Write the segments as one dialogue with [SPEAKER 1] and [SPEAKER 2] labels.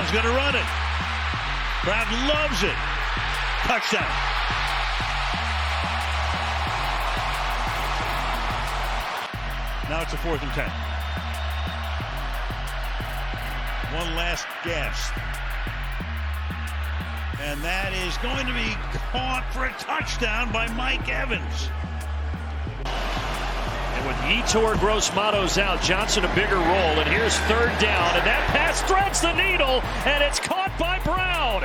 [SPEAKER 1] Brown's going to run it. Brown loves it. Touchdown. Now it's a fourth and ten. One last gasp. And that is going to be caught for a touchdown by Mike Evans.
[SPEAKER 2] Yetur Gross Matos out, Johnson a bigger role. And here's third down. And that pass threads the needle. And it's caught by Brown.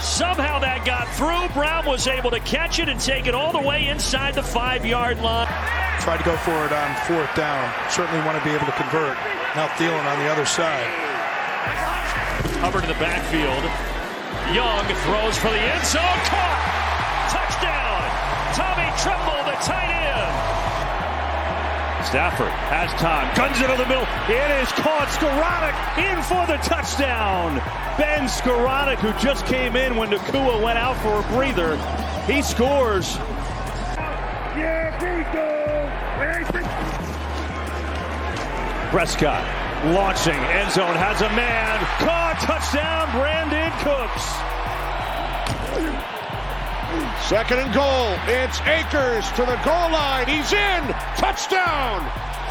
[SPEAKER 2] Somehow that got through. Brown was able to catch it and take it all the way inside the five yard line.
[SPEAKER 3] Tried to go for it on fourth down. Certainly want to be able to convert. Now Thielen on the other side.
[SPEAKER 2] Hubbard in the backfield. Young throws for the end zone. Caught. Touchdown. Tommy Tremble, the tight end. Stafford has time. Guns it to the middle. It is caught. Skowronek in for the touchdown. Ben Skowronek, who just came in when Nacua went out for a breather. He scores. Prescott launching. End zone has a man. Caught. Touchdown. Brandin Cooks.
[SPEAKER 4] Second and goal. It's Akers to the goal line. He's in. Touchdown.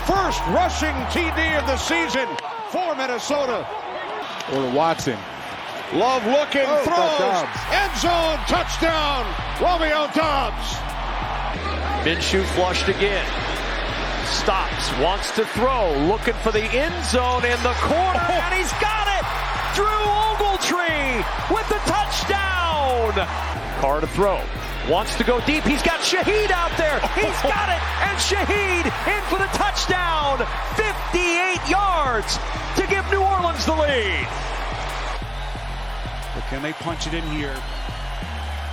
[SPEAKER 4] First rushing TD of the season for Minnesota.
[SPEAKER 3] Or Watson.
[SPEAKER 4] Love looking,
[SPEAKER 3] Oh,
[SPEAKER 4] throws. End zone. Touchdown. Romeo Doubs.
[SPEAKER 5] Minshew flushed again. Stops, wants to throw, looking for the end zone in the corner, oh. and he's got it! Drew Ogletree with the touchdown! Carr to throw. Wants to go deep. He's got Shaheed out there. He's oh. got it. And Shaheed in for the touchdown. 58 yards to give New Orleans the lead.
[SPEAKER 6] But can they punch it in here?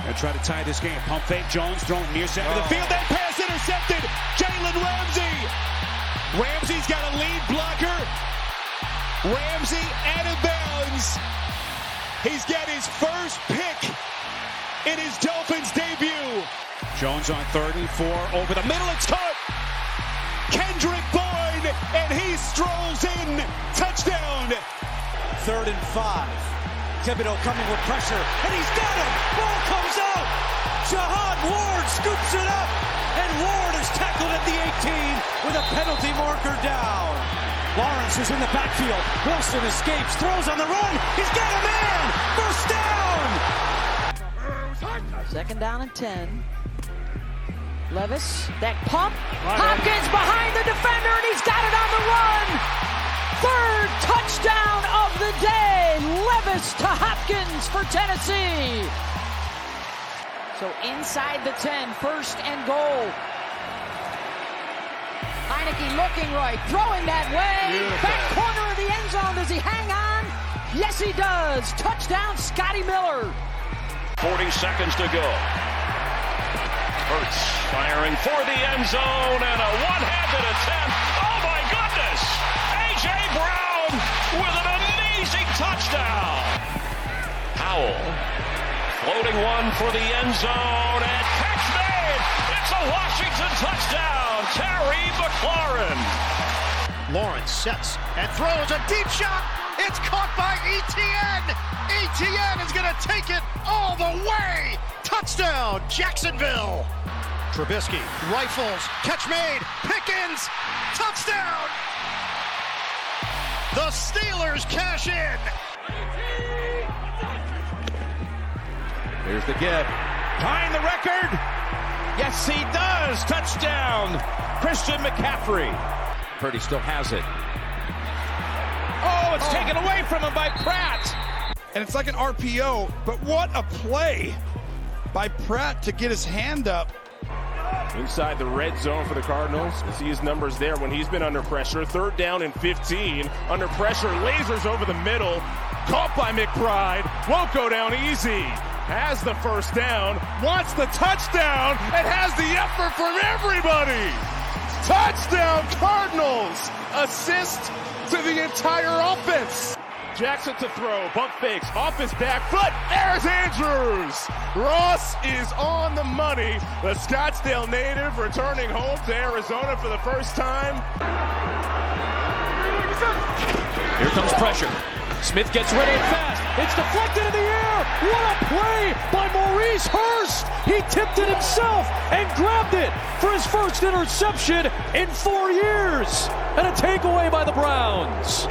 [SPEAKER 6] And try to tie this game. Pump fake Jones thrown near center of the oh. field. That pass intercepted. Jalen Ramsey. Ramsey's got a lead blocker. Ramsey out of bounds. He's got his first pick in his Dolphins debut. Jones on third and four over the middle. It's caught. Kendrick Bourne, and he strolls in. Touchdown. Third and five. Thibodeaux coming with pressure, and he's got him. Ball comes out. Jihad Ward scoops it up, and Ward is tackled at the 18 with a penalty marker down. Lawrence is in the backfield. Wilson escapes, throws on the run. He's got a man. First down.
[SPEAKER 7] Second down and 10. Levis, that pump. Hopkins behind the defender, and he's got it on the run. Third touchdown of the day. Levis to Hopkins for Tennessee. So inside the 10, first and goal. Heinicke looking right, throwing that way. Back corner of the end zone. Does he hang on? Yes, he does. Touchdown, Scotty Miller.
[SPEAKER 2] 40 seconds to go. Hurts firing for the end zone and a one-handed attempt. Oh my goodness! A.J. Brown with an amazing touchdown. Howell floating one for the end zone and catch made. It's a Washington touchdown. Terry McLaurin.
[SPEAKER 8] Lawrence sets and throws a deep shot. It's caught by ETN. ETN is going to take it all the way. Touchdown, Jacksonville. Trubisky rifles, catch made, Pickens, touchdown. The Steelers cash in.
[SPEAKER 5] Here's the give. Tying the record. Yes, he does. Touchdown. Christian McCaffrey. Purdy still has it. Oh, it's oh. taken away from him by Pratt.
[SPEAKER 3] And it's like an RPO, but what a play by Pratt to get his hand up.
[SPEAKER 9] Inside the red zone for the Cardinals. You see his numbers there when he's been under pressure. Third down and 15. Under pressure, lasers over the middle. Caught by McBride. Won't go down easy. Has the first down. Wants the touchdown. And has the effort from everybody. Touchdown Cardinals. Assist to the entire offense. Jackson to throw, bump fakes, off his back foot. There's Andrews. Ross is on the money. The Scottsdale native returning home to Arizona for the first time.
[SPEAKER 2] Here comes pressure.
[SPEAKER 5] Smith gets ready and fast. It's deflected in the air. What a play by Maurice Hurst. He tipped it himself and grabbed it for his first interception in four years. And a takeaway by the Browns.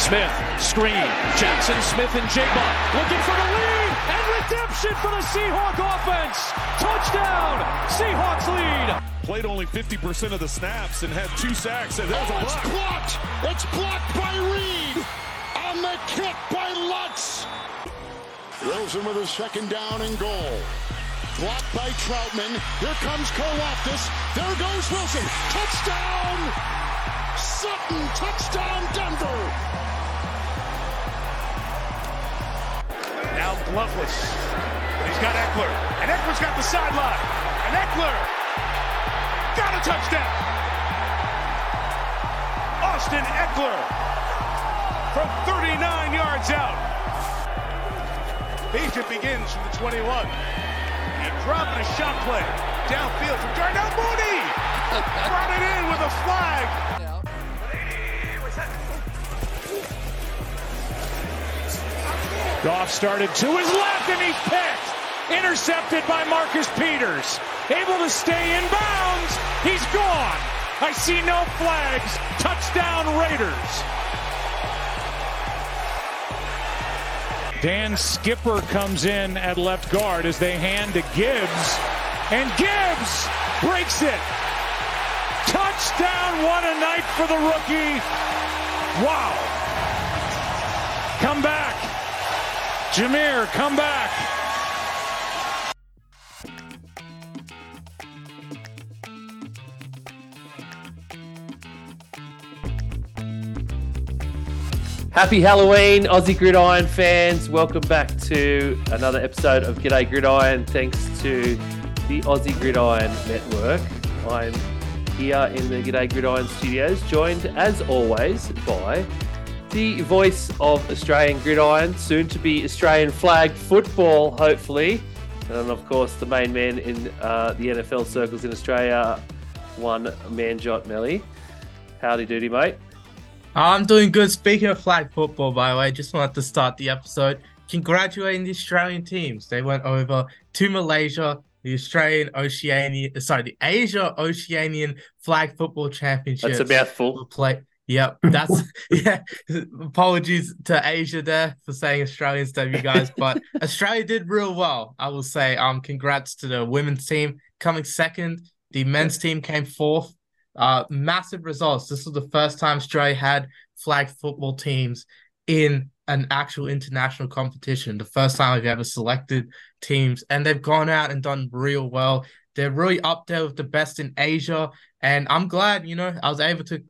[SPEAKER 5] Smith, screen. Jaxon Smith-Njigba looking for the lead and redemption for the Seahawk offense. Touchdown, Seahawks lead.
[SPEAKER 10] Played only 50% of the snaps and had two sacks. And there's
[SPEAKER 4] oh,
[SPEAKER 10] a
[SPEAKER 4] it's blocked. It's blocked by Reed. On the kick by Lutz. Wilson with a second down and goal. Blocked by Troutman. Here comes Karlaftis. There goes Wilson. Touchdown! Sutton. Touchdown Denver.
[SPEAKER 11] Now gloveless. He's got Ekeler. And Ekeler's got the sideline. And Ekeler got a touchdown. Austin Ekeler from 39 yards out. Egypt begins from the 21. And dropping a shot play downfield from Darnell Mooney. Brought it in with a flag.
[SPEAKER 6] Goff started to his left and he's picked. Intercepted by Marcus Peters. Able to stay in bounds. He's gone. I see no flags. Touchdown Raiders. Dan Skipper comes in at left guard as they hand to Gibbs. And Gibbs breaks it. Touchdown, one a night for the rookie. Wow. Come back. Jahmyr, come back.
[SPEAKER 12] Happy Halloween, Aussie Gridiron fans. Welcome back to another episode of G'day Gridiron. Thanks to the Aussie Gridiron Network. I'm here in the G'day Gridiron studios, joined as always by the voice of Australian Gridiron, soon to be Australian flag football, hopefully. And of course, the main man in uh, the NFL circles in Australia, one Manjot Melly. Howdy doody, mate.
[SPEAKER 13] I'm doing good. Speaking of flag football, by the way, just wanted to start the episode congratulating the Australian teams. They went over to Malaysia, the Australian Oceania, sorry, the Asia Oceanian Flag Football Championship.
[SPEAKER 12] That's a mouthful.
[SPEAKER 13] Play. Yep, that's yeah. Apologies to Asia there for saying Australia instead of you guys, but Australia did real well. I will say, um, congrats to the women's team coming second. The men's team came fourth. Uh, massive results. This was the first time Australia had flag football teams in an actual international competition. The first time we've ever selected teams, and they've gone out and done real well. They're really up there with the best in Asia, and I'm glad. You know, I was able to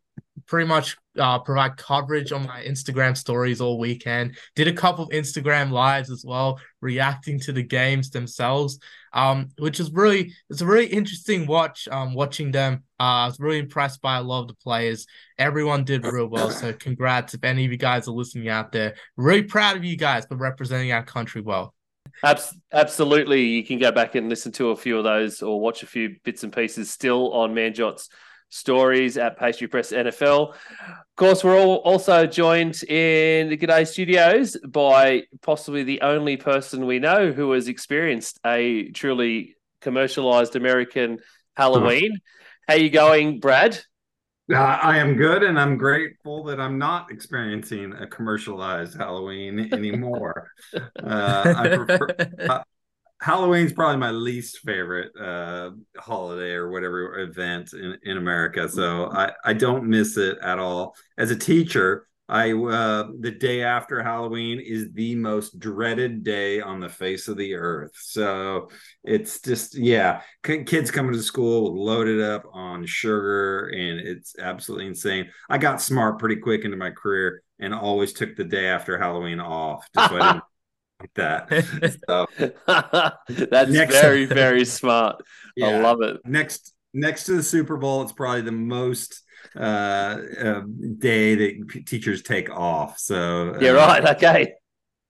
[SPEAKER 13] pretty much uh, provide coverage on my Instagram stories all weekend. Did a couple of Instagram lives as well, reacting to the games themselves, um, which is really it's a really interesting watch. Um, watching them, uh, I was really impressed by a lot of the players. Everyone did real well. So congrats if any of you guys are listening out there. Really proud of you guys for representing our country well.
[SPEAKER 12] Absolutely, you can go back and listen to a few of those or watch a few bits and pieces still on Manjot's stories at Pastry Press NFL. Of course, we're all also joined in the G'day Studios by possibly the only person we know who has experienced a truly commercialized American Halloween. How you going, Brad?
[SPEAKER 14] Uh, I am good, and I'm grateful that I'm not experiencing a commercialized Halloween anymore. uh, I prefer, uh, Halloween's probably my least favorite uh, holiday or whatever event in, in America. So I, I don't miss it at all. As a teacher, I uh, the day after Halloween is the most dreaded day on the face of the earth. So it's just yeah, kids coming to school loaded up on sugar, and it's absolutely insane. I got smart pretty quick into my career and always took the day after Halloween off. Just so I didn't like that. So,
[SPEAKER 12] That's next, very, very smart. Yeah, I love it.
[SPEAKER 14] Next, next to the Super Bowl, it's probably the most uh, uh day that p- teachers take off. So
[SPEAKER 12] yeah,
[SPEAKER 14] uh,
[SPEAKER 12] right. Okay.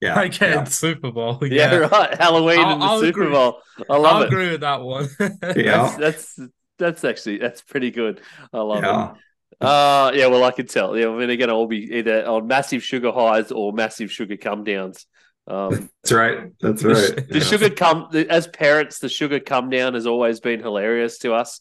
[SPEAKER 13] Yeah, okay, yeah. Super Bowl.
[SPEAKER 12] Yeah. yeah, right. Halloween I'll, and the I'll Super
[SPEAKER 13] agree.
[SPEAKER 12] Bowl. I love
[SPEAKER 13] I'll
[SPEAKER 12] it.
[SPEAKER 13] agree with that one.
[SPEAKER 12] yeah, that's, that's, that's actually that's pretty good. I love
[SPEAKER 14] yeah.
[SPEAKER 12] it. Uh, yeah, well, I can tell. Yeah, I mean, they're going to all be either on massive sugar highs or massive sugar come downs. Um,
[SPEAKER 14] That's right. That's right.
[SPEAKER 12] The, the sugar come the, as parents, the sugar come down has always been hilarious to us.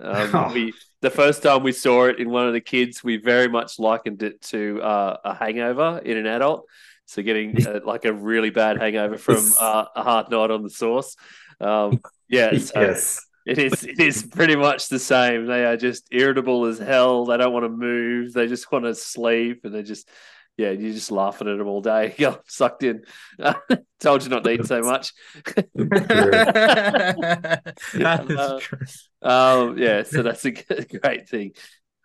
[SPEAKER 12] Um,
[SPEAKER 14] Oh.
[SPEAKER 12] we the first time we saw it in one of the kids, we very much likened it to uh, a hangover in an adult. So getting uh, like a really bad hangover from uh, a hard night on the sauce. Um, yeah, so
[SPEAKER 14] yes.
[SPEAKER 12] it is. It is pretty much the same. They are just irritable as hell. They don't want to move. They just want to sleep, and they just yeah. You're just laughing at them all day. Yeah, sucked in. Told you not to eat so much.
[SPEAKER 13] that is
[SPEAKER 12] Uh,
[SPEAKER 13] true.
[SPEAKER 12] Um, yeah, so that's a great thing.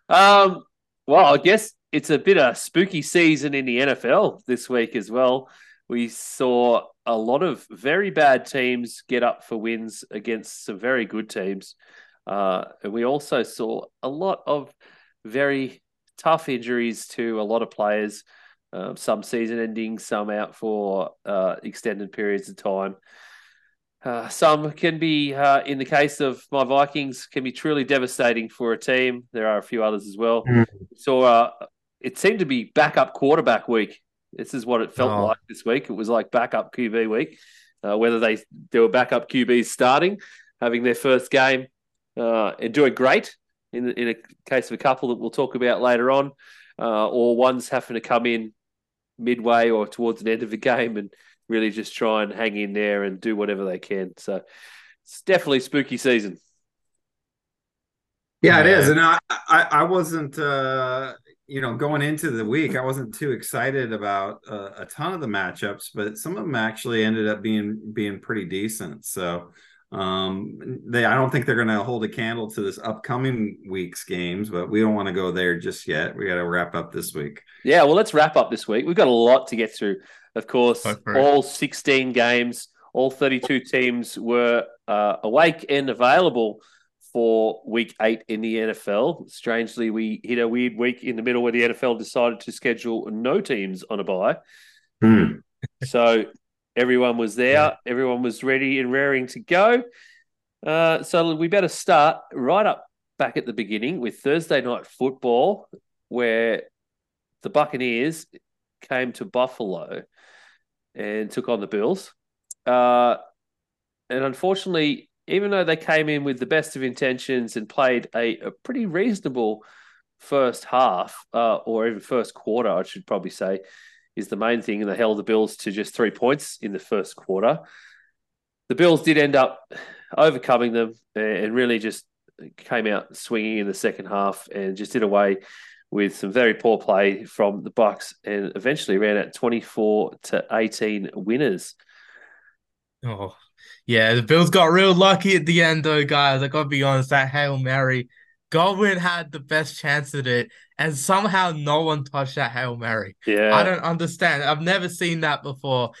[SPEAKER 12] Um, well, I guess it's a bit of spooky season in the NFL this week as well. We saw a lot of very bad teams get up for wins against some very good teams. Uh, and we also saw a lot of very tough injuries to a lot of players, um, some season ending, some out for uh, extended periods of time. Uh, some can be, uh, in the case of my Vikings, can be truly devastating for a team. There are a few others as well.
[SPEAKER 14] Mm.
[SPEAKER 12] So uh, it seemed to be backup quarterback week. This is what it felt
[SPEAKER 13] Oh.
[SPEAKER 12] like this week. It was like backup QB week. Uh, whether they there were backup QBs starting, having their first game, uh, and doing great in in a case of a couple that we'll talk about later on, uh, or ones having to come in midway or towards the end of the game and really just try and hang in there and do whatever they can. So it's definitely spooky season.
[SPEAKER 14] Yeah, it is, and I, I, I wasn't, uh, you know, going into the week, I wasn't too excited about uh, a ton of the matchups, but some of them actually ended up being being pretty decent. So, um, they, I don't think they're going to hold a candle to this upcoming week's games, but we don't want to go there just yet. We got to wrap up this week.
[SPEAKER 12] Yeah, well, let's wrap up this week. We've got a lot to get through. Of course,
[SPEAKER 13] Go for it.
[SPEAKER 12] all 16 games, all 32 teams were uh, awake and available for week eight in the NFL. Strangely, we hit a weird week in the middle where the NFL decided to schedule no teams on a bye.
[SPEAKER 14] Hmm.
[SPEAKER 12] so everyone was there, everyone was ready and raring to go. Uh, so we better start right up back at the beginning with Thursday night football, where the Buccaneers came to Buffalo and took on the Bills. Uh, and unfortunately, even though they came in with the best of intentions and played a, a pretty reasonable first half, uh, or even first quarter, I should probably say, is the main thing, and they held the Bills to just three points in the first quarter. The Bills did end up overcoming them and really just came out swinging in the second half and just did away with some very poor play from the Bucks and eventually ran at 24 to 18 winners.
[SPEAKER 13] Oh, yeah, the Bills got real lucky at the end, though, guys. I gotta be honest, that Hail Mary, Godwin had the best chance at it, and somehow no one touched that Hail Mary.
[SPEAKER 12] Yeah.
[SPEAKER 13] I don't understand. I've never seen that before.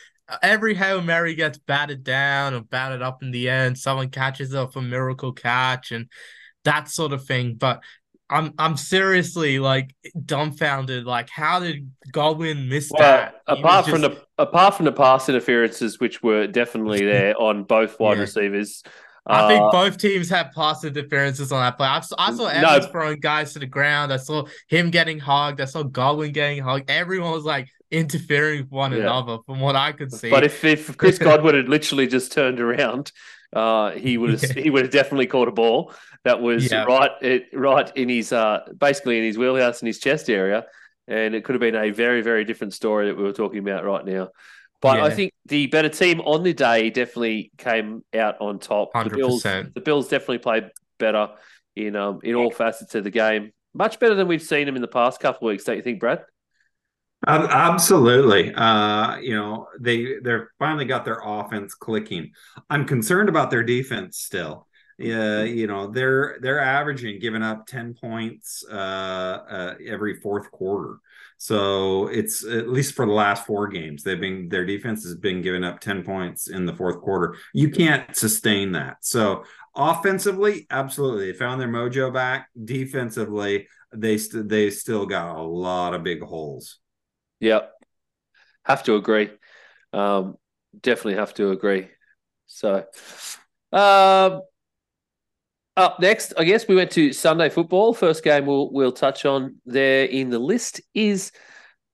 [SPEAKER 13] Every Hail Mary gets batted down or batted up in the end. Someone catches it for a miracle catch and that sort of thing. But I'm I'm seriously like dumbfounded. Like, how did Godwin miss
[SPEAKER 12] Well,
[SPEAKER 13] that?
[SPEAKER 12] Apart from
[SPEAKER 13] just-
[SPEAKER 12] the apart from the pass interferences, which were definitely there on both wide
[SPEAKER 13] Yeah.
[SPEAKER 12] receivers,
[SPEAKER 13] I think
[SPEAKER 12] uh,
[SPEAKER 13] both teams had pass interferences on that play. I saw, I saw
[SPEAKER 12] No.
[SPEAKER 13] Evans throwing guys to the ground. I saw him getting hugged. I saw Godwin getting hugged. Everyone was like interfering with one
[SPEAKER 12] Yeah.
[SPEAKER 13] another, from what I could see.
[SPEAKER 12] But if, if Chris Godwin had literally just turned around, uh, he would have
[SPEAKER 13] Yeah.
[SPEAKER 12] he would have definitely caught a ball that was
[SPEAKER 13] Yeah.
[SPEAKER 12] right it, right in his uh, basically in his wheelhouse in his chest area, and it could have been a very very different story that we were talking about right now. But I think the better team on the day definitely came out on top. The Bills,
[SPEAKER 13] 100%.
[SPEAKER 12] the Bills definitely played better in um in all facets of the game. Much better than we've seen them in the past couple of weeks, don't you think, Brad?
[SPEAKER 14] Ab- Absolutely. Uh, you know, they they're finally got their offense clicking. I'm concerned about their defense still. Yeah, you know, they're they're averaging giving up 10 points uh, uh every fourth quarter. So it's at least for the last four games, they've been their defense has been giving up 10 points in the fourth quarter. You can't sustain that. So offensively, absolutely. They found their mojo back. Defensively, they st- they still got a lot of big holes.
[SPEAKER 12] Yep. Have to agree. Um, definitely have to agree. So, um, Up next, I guess we went to Sunday football. First game we'll we'll touch on there in the list is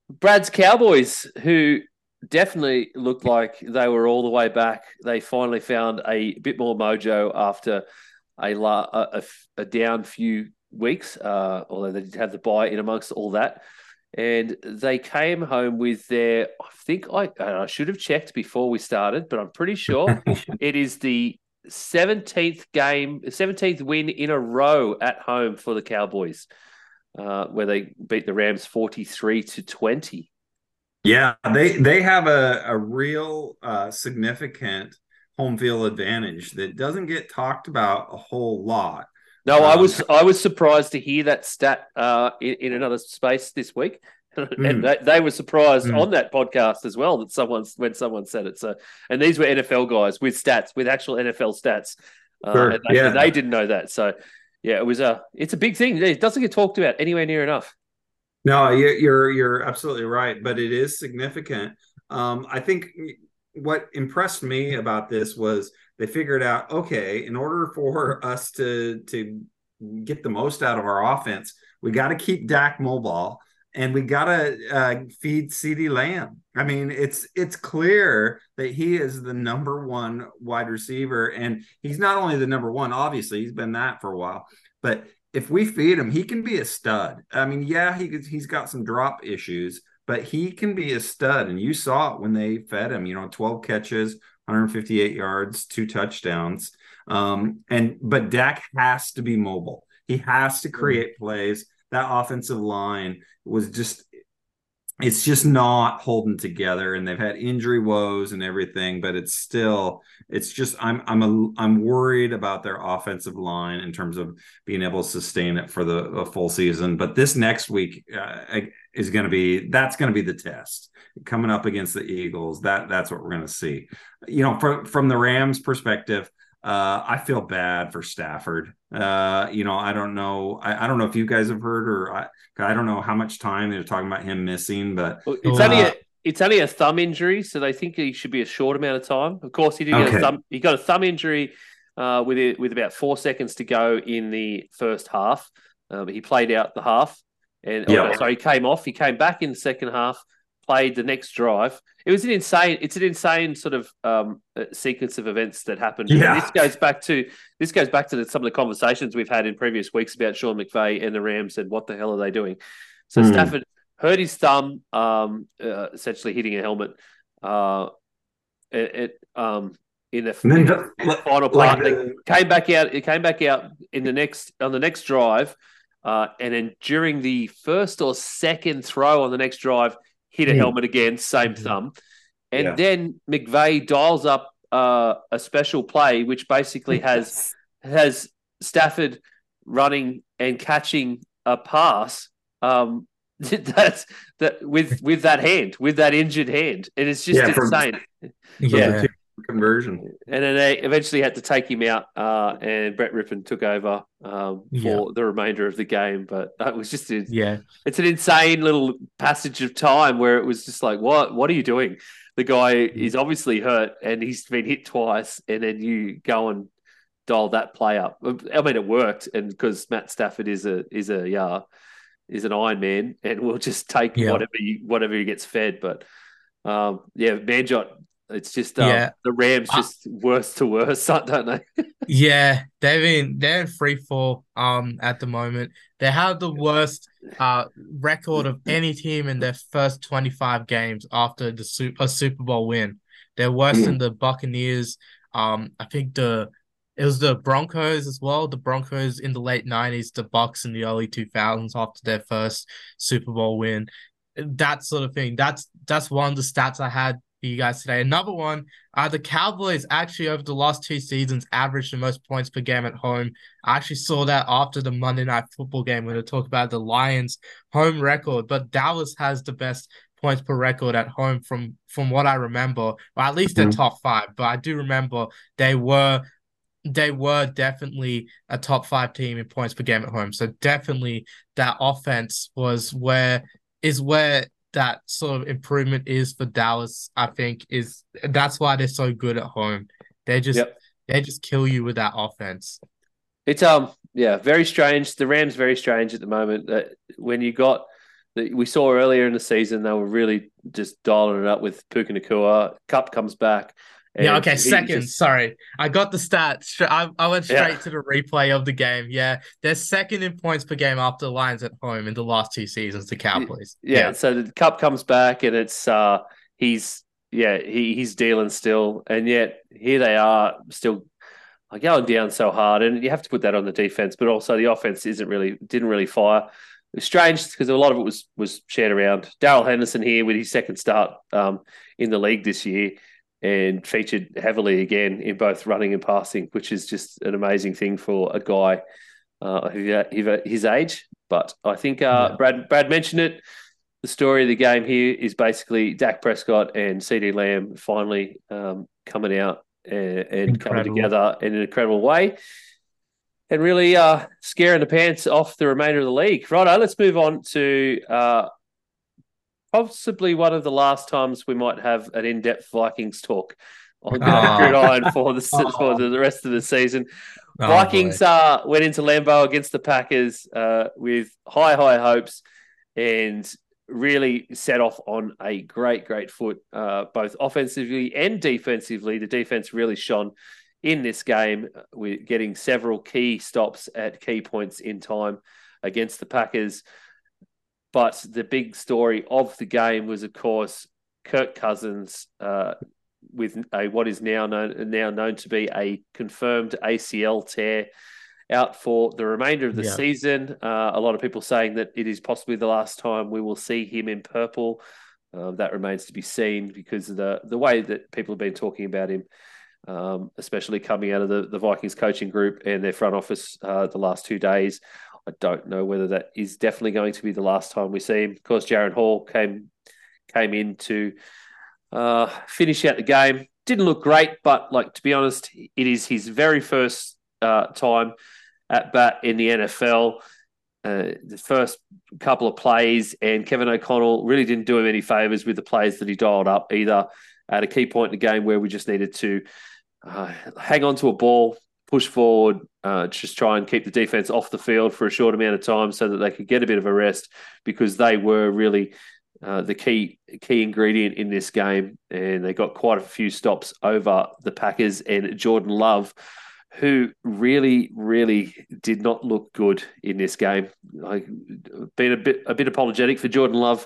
[SPEAKER 12] Brad's Cowboys, who definitely looked like they were all the way back. They finally found a bit more mojo after a a, a, a down few weeks, uh, although they did have the bye in amongst all that. And they came home with their, I think I, I should have checked before we started, but I'm pretty sure it is the 17th game, 17th win in a row at home for the Cowboys, uh, where they beat the Rams 43 to 20.
[SPEAKER 14] Yeah, they they have a, a real uh, significant home field advantage that doesn't get talked about a whole lot.
[SPEAKER 12] No, um, I was I was surprised to hear that stat uh, in, in another space this week. And mm. they, they, were surprised mm. on that podcast as well that someone when someone said it. So, and these were NFL guys with stats, with actual NFL stats, uh, sure. and, they, yeah. and they didn't know that. So, yeah, it was a it's a big thing. It doesn't get talked about anywhere near enough.
[SPEAKER 14] No, you're you're absolutely right, but it is significant. Um, I think what impressed me about this was they figured out okay, in order for us to to get the most out of our offense, we got to keep Dak mobile and we gotta uh, feed CeeDee Lamb. I mean, it's it's clear that he is the number one wide receiver, and he's not only the number one. Obviously, he's been that for a while, but if we feed him, he can be a stud. I mean, yeah, he he's got some drop issues, but he can be a stud. And you saw it when they fed him. You know, twelve catches, 158 yards, two touchdowns. Um, and but Dak has to be mobile. He has to create plays that offensive line was just it's just not holding together and they've had injury woes and everything but it's still it's just i'm i'm a, i'm worried about their offensive line in terms of being able to sustain it for the, full season. But this next week uh, is going to be that's going to be the test. Coming up against the eagles that that's what we're going to see. You know from from the rams perspective uh, I feel bad for Stafford. Uh, you know, I don't know. I, I, don't know if you guys have heard or I, I don't know how much time they're talking about him missing, but
[SPEAKER 12] it's uh, only a, it's only a thumb injury, so they think he should be a short amount of time. Of course, he did okay. get a thumb. He got a thumb injury uh, with it, with about four seconds to go in the first half. Um, he played out the half, and yeah. oh, sorry, he came off. He came back in the second half played the next drive. It was an insane. It's an insane sort of um, uh, sequence of events that happened. Yeah. this goes back to this goes back to the, some of the conversations we've had in previous weeks about Sean McVay and the Rams and what the hell are they doing? So mm. Stafford hurt his thumb, um, uh, essentially hitting a helmet. Uh, it, it um, in the, in the final part, like, came back out. It came back out in the next on the next drive. Uh, and then during the first or second throw on the next drive, hit a mm. helmet again, same mm-hmm. thumb. And yeah. then McVay dials up uh, a special play, which basically has has Stafford running and catching a pass. Um, that's that with with that hand, with that injured hand, and it's just yeah, insane.
[SPEAKER 14] From, yeah, conversion.
[SPEAKER 12] And then they eventually had to take him out, uh, and Brett Rypien took over um, for yeah. the remainder of the game. But it was just a,
[SPEAKER 13] yeah,
[SPEAKER 12] it's an insane little passage of time where it was just like, what what are you doing? The guy is obviously hurt and he's been hit twice, and then you go and dial that play up. I mean, it worked, and because Matt Stafford is a is a yeah is an Iron Man, and will just take yeah. whatever you, whatever he gets fed. But um, yeah, Manjot it's just um, yeah. the Rams just worse to worse, don't they?
[SPEAKER 13] yeah, they're in they're in free fall um at the moment. They have the worst uh record of any team in their first 25 games after the a Super Bowl win. They're worse mm. than the Buccaneers. Um, I think the it was the Broncos as well. The Broncos in the late 90s, the Bucks in the early 2000s after their first Super Bowl win. That sort of thing. That's that's one of the stats I had for you guys today. Another one, uh, the Cowboys actually over the last two seasons averaged the most points per game at home. I actually saw that after the Monday Night Football game when they talk about the Lions' home record, but Dallas has the best points per record at home from from what I remember, or at least mm-hmm. top five. But I do remember they were they were definitely a top five team in points per game at home. So definitely that offense was where is where that sort of improvement is for Dallas, I think is that's why they're so good at home. They just yep. they just kill you with that offense.
[SPEAKER 12] It's um yeah very strange. The Rams very strange at the moment. That when you got that we saw earlier in the season, they were really just dialing it up with Puka Nacua. Cup comes back.
[SPEAKER 13] Yeah, okay, second. Just... Sorry. I got the stats. I, I went straight yeah. to the replay of the game. Yeah. They're second in points per game after the Lions at home in the last two seasons, the Cowboys.
[SPEAKER 12] Yeah, yeah. so the cup comes back and it's uh he's yeah, he, he's dealing still. And yet here they are still going down so hard. And you have to put that on the defense, but also the offense isn't really didn't really fire. It was strange because a lot of it was was shared around. Darrell Henderson here with his second start um, in the league this year and featured heavily again in both running and passing, which is just an amazing thing for a guy uh, his age. But I think uh. Brad Brad mentioned it. The story of the game here is basically Dak Prescott and CeeDee Lamb finally um, coming out and, and coming together in an incredible way. And really uh, scaring the pants off the remainder of the league. Righto, let's move on to uh, possibly one of the last times we might have an in-depth Vikings talk on the oh. gridiron for the for the rest of the season. Oh, Vikings uh, went into Lambeau against the Packers uh, with high, high hopes and really set off on a great, great foot, uh, both offensively and defensively. The defense really shone in this game, uh, with getting several key stops at key points in time against the Packers. But the big story of the game was, of course, Kirk Cousins uh, with a what is now known now known to be a confirmed ACL tear out for the remainder of the yeah. season. Uh, a lot of people saying that it is possibly the last time we will see him in purple. Uh, that remains to be seen because of the the way that people have been talking about him, um, especially coming out of the, the Vikings coaching group and their front office uh, the last two days. I don't know whether that is definitely going to be the last time we see him. Of course, Jaren Hall came came in to uh, finish out the game. Didn't look great, but like to be honest, it is his very first uh, time at bat in the NFL. Uh, the first couple of plays, and Kevin O'Connell really didn't do him any favors with the plays that he dialed up either at a key point in the game where we just needed to uh, hang on to a ball, push forward, uh, just try and keep the defense off the field for a short amount of time so that they could get a bit of a rest because they were really uh, the key key ingredient in this game, and they got quite a few stops over the Packers and Jordan Love, who really really did not look good in this game. I've been a bit a bit apologetic for Jordan Love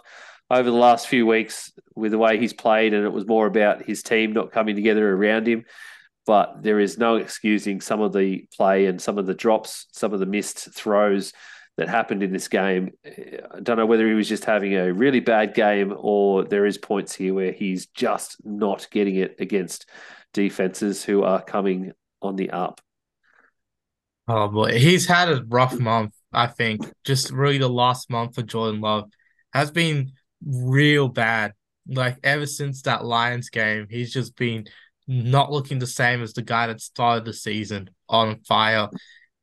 [SPEAKER 12] over the last few weeks with the way he's played, and it was more about his team not coming together around him but there is no excusing some of the play and some of the drops, some of the missed throws that happened in this game. I don't know whether he was just having a really bad game or there is points here where he's just not getting it against defenses who are coming on the up.
[SPEAKER 13] Oh boy, he's had a rough month. I think just really the last month for Jordan Love has been real bad. Like ever since that Lions game, he's just been not looking the same as the guy that started the season on fire.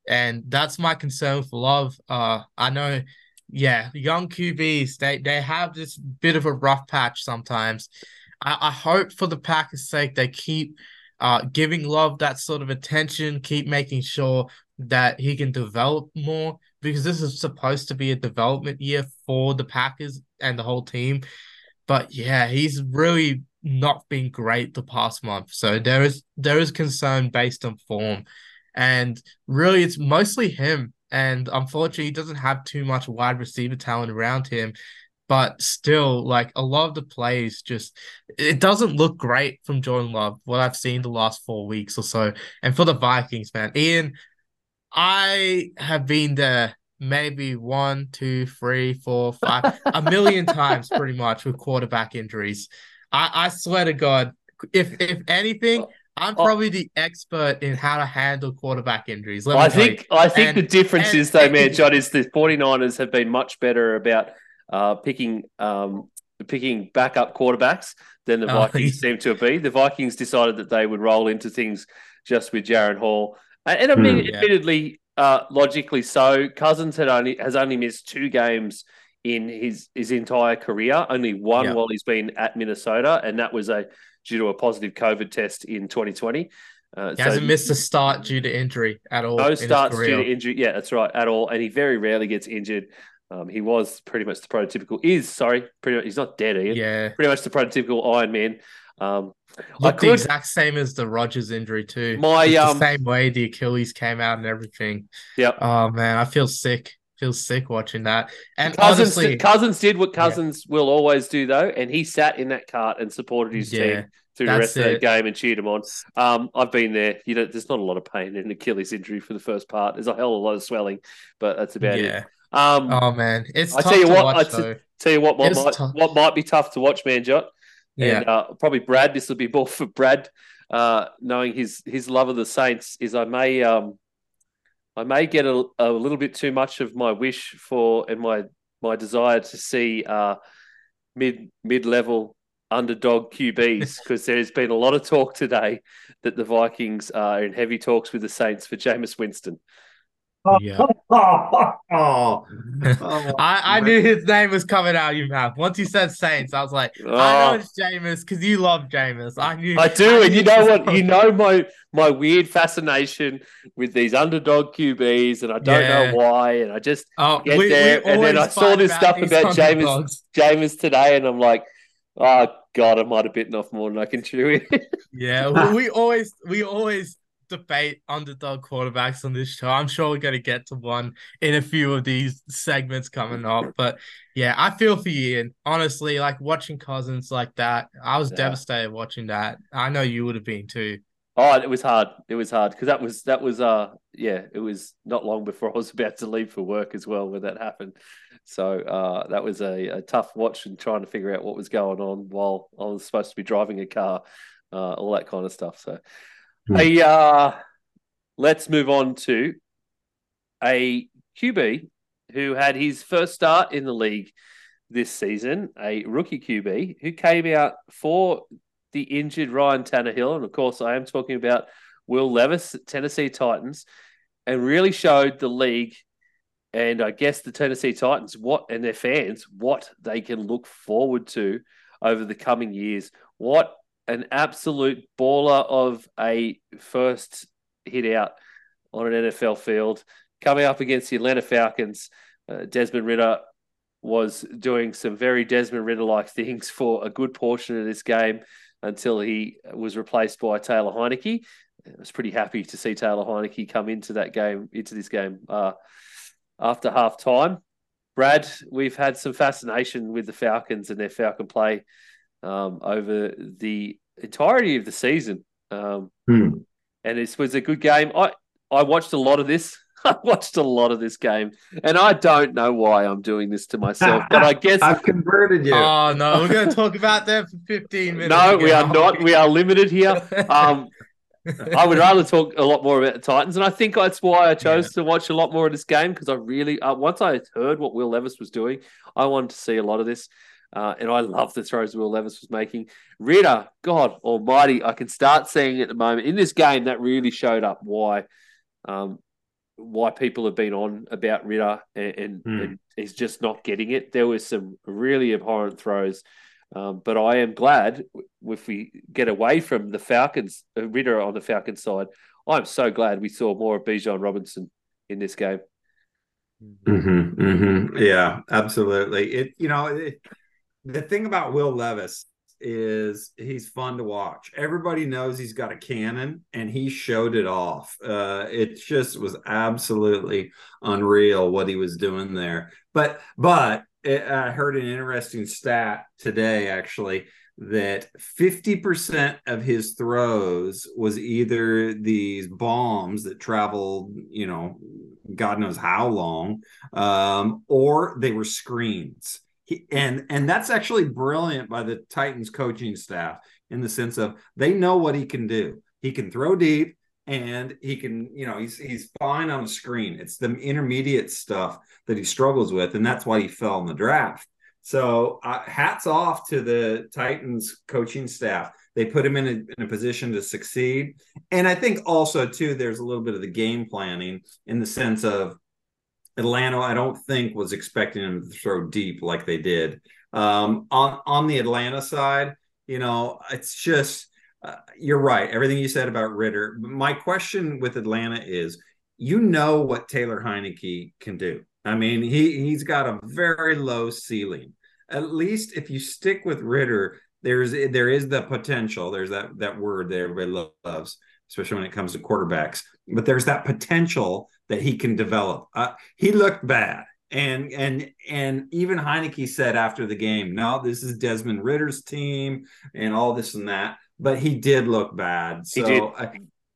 [SPEAKER 13] And that's my concern for Love. Uh, I know, yeah, young QBs, they, they have this bit of a rough patch sometimes. I, I hope for the Packers' sake they keep uh, giving Love that sort of attention, keep making sure that he can develop more because this is supposed to be a development year for the Packers and the whole team. But yeah, he's really not been great the past month. So there is there is concern based on form. And really it's mostly him. And unfortunately, he doesn't have too much wide receiver talent around him. But still, like a lot of the plays just it doesn't look great from Jordan Love, what I've seen the last four weeks or so. And for the Vikings, man, Ian, I have been there maybe one, two, three, four, five, a million times pretty much with quarterback injuries. I, I swear to God, if if anything, I'm probably the expert in how to handle quarterback injuries.
[SPEAKER 12] I think I think and, the difference and, is though, man, John, is the 49ers have been much better about uh, picking um, picking backup quarterbacks than the oh, Vikings seem to be. The Vikings decided that they would roll into things just with Jaren Hall, and I mean, mm, admittedly, uh, logically so. Cousins had only has only missed two games in his his entire career. Only one while he's been at Minnesota, and that was a due to a positive COVID test in 2020. Uh,
[SPEAKER 13] he
[SPEAKER 12] so
[SPEAKER 13] hasn't missed a start due to injury at all.
[SPEAKER 12] no starts due to injury. Yeah, that's right, at all. And he very rarely gets injured. Um, he was pretty much the prototypical. Is sorry, pretty much. He's not dead, Ian.
[SPEAKER 13] Yeah,
[SPEAKER 12] pretty much the prototypical Iron Man. Um,
[SPEAKER 13] Looked the exact same as the Rodgers injury too.
[SPEAKER 12] My um,
[SPEAKER 13] the same way the Achilles came out and everything.
[SPEAKER 12] Yeah.
[SPEAKER 13] Oh man, I feel sick. Feel sick watching that. And
[SPEAKER 12] Cousins,
[SPEAKER 13] honestly,
[SPEAKER 12] Cousins did what Cousins yeah. will always do though, and he sat in that cart and supported his
[SPEAKER 13] yeah,
[SPEAKER 12] team through the rest it. of the game and cheered him on. Um, I've been there. You know, there's not a lot of pain in Achilles injury for the first part. There's a hell of a lot of swelling, but that's about
[SPEAKER 13] yeah.
[SPEAKER 12] it. Um,
[SPEAKER 13] oh man, it's.
[SPEAKER 12] I
[SPEAKER 13] tell
[SPEAKER 12] you what.
[SPEAKER 13] Watch,
[SPEAKER 12] I t- tell you what. What might, what might be tough to watch, man, Jot.
[SPEAKER 13] Yeah.
[SPEAKER 12] And uh, probably Brad. This will be more for Brad, uh, knowing his his love of the Saints. Is I may um, I may get a, a little bit too much of my wish for and my my desire to see uh, mid mid level underdog QBs because there's been a lot of talk today that the Vikings are in heavy talks with the Saints for Jameis Winston.
[SPEAKER 13] Yeah.
[SPEAKER 14] oh, oh,
[SPEAKER 13] I, I knew his name was coming out of your mouth. Once you said Saints, I was like, oh. I know it's Jameis because you love Jameis. I knew
[SPEAKER 12] I do,
[SPEAKER 13] I
[SPEAKER 12] and you know what? You know my my weird fascination with these underdog QBs, and I don't
[SPEAKER 13] Yeah.
[SPEAKER 12] know why, and I just
[SPEAKER 13] Oh,
[SPEAKER 12] get
[SPEAKER 13] we- we
[SPEAKER 12] there, and then I saw this
[SPEAKER 13] about
[SPEAKER 12] stuff about Jameis
[SPEAKER 13] underdogs.
[SPEAKER 12] Jameis today, and I'm like, oh god, I might have bitten off more than I can chew.
[SPEAKER 13] Yeah, we, we always we always debate underdog quarterbacks on this show. I'm sure we're gonna get to one in a few of these segments coming up. But yeah, I feel for you, Ian. Honestly, like watching Cousins like that, I was
[SPEAKER 12] Yeah.
[SPEAKER 13] devastated watching that. I know you would have been too.
[SPEAKER 12] Oh, it was hard. It was hard because that was that was uh yeah, it was not long before I was about to leave for work as well when that happened. So uh that was a, a tough watch and trying to figure out what was going on while I was supposed to be driving a car, uh, all that kind of stuff. So hey, uh let's move on to a QB who had his first start in the league this season, a rookie QB who came out for the injured Ryan Tannehill. And of course, I am talking about Will Levis, Tennessee Titans, and really showed the league and I guess the Tennessee Titans what and their fans what they can look forward to over the coming years. What an absolute baller of a first hit out on an NFL field coming up against the Atlanta Falcons. Uh, Desmond Ridder was doing some very Desmond Ridder like things for a good portion of this game until he was replaced by Taylor Heinicke. I was pretty happy to see Taylor Heinicke come into that game, into this game uh, after half time. Brad, we've had some fascination with the Falcons and their Falcon play um, over the entirety of the season. Um,
[SPEAKER 14] Hmm.
[SPEAKER 12] and it was a good game. I, I watched a lot of this. I watched a lot of this game, and I don't know why I'm doing this to myself, but I guess
[SPEAKER 14] I've converted you.
[SPEAKER 13] Oh no, we're gonna talk about that for 15 minutes.
[SPEAKER 12] no, we
[SPEAKER 13] again,
[SPEAKER 12] are
[SPEAKER 13] aren't.
[SPEAKER 12] We are limited here. Um, I would rather talk a lot more about the Titans, and I think that's why I chose to watch a lot more of this game because I really, uh, once I heard what Will Levis was doing, I wanted to see a lot of this, uh, and I love the throws Will Levis was making. Ridder, God Almighty, I can start seeing at the moment in this game that really showed up why, um, why people have been on about Ridder, and, and,
[SPEAKER 14] Hmm.
[SPEAKER 12] and he's just not getting it. There was some really abhorrent throws. Um, but I am glad if we get away from the Falcons, uh, Ridder on the Falcons side. I'm so glad we saw more of Bijan Robinson in this game.
[SPEAKER 14] Mm-hmm, mm-hmm. Yeah, absolutely. It you know it, the thing about Will Levis is he's fun to watch. Everybody knows he's got a cannon, and he showed it off. Uh, it just was absolutely unreal what he was doing there. But but it, I heard an interesting stat today actually that 50% of his throws was either these bombs that traveled, you know, God knows how long, um, or they were screens. He, and and that's actually brilliant by the Titans coaching staff in the sense of they know what he can do. He can throw deep and he can, you know, he's he's fine on a screen. It's the intermediate stuff that he struggles with, and that's why he fell in the draft. So uh, hats off to the Titans coaching staff. They put him in a, in a position to succeed. And I think also, too, there's a little bit of the game planning in the sense of Atlanta, I don't think was expecting him to throw deep like they did. Um, on, on the Atlanta side, you know, it's just uh, you're right. Everything you said about Ridder. My question with Atlanta is, you know what Taylor Heinicke can do. I mean, he he's got a very low ceiling. At least if you stick with Ridder, there's there is the potential. There's that that word that everybody loves, especially when it comes to quarterbacks. But there's that potential that he can develop. Uh, he looked bad, and and and even Heinicke said after the game, "No, this is Desmond Ridder's team, and all this and that." But he did look bad. So, uh,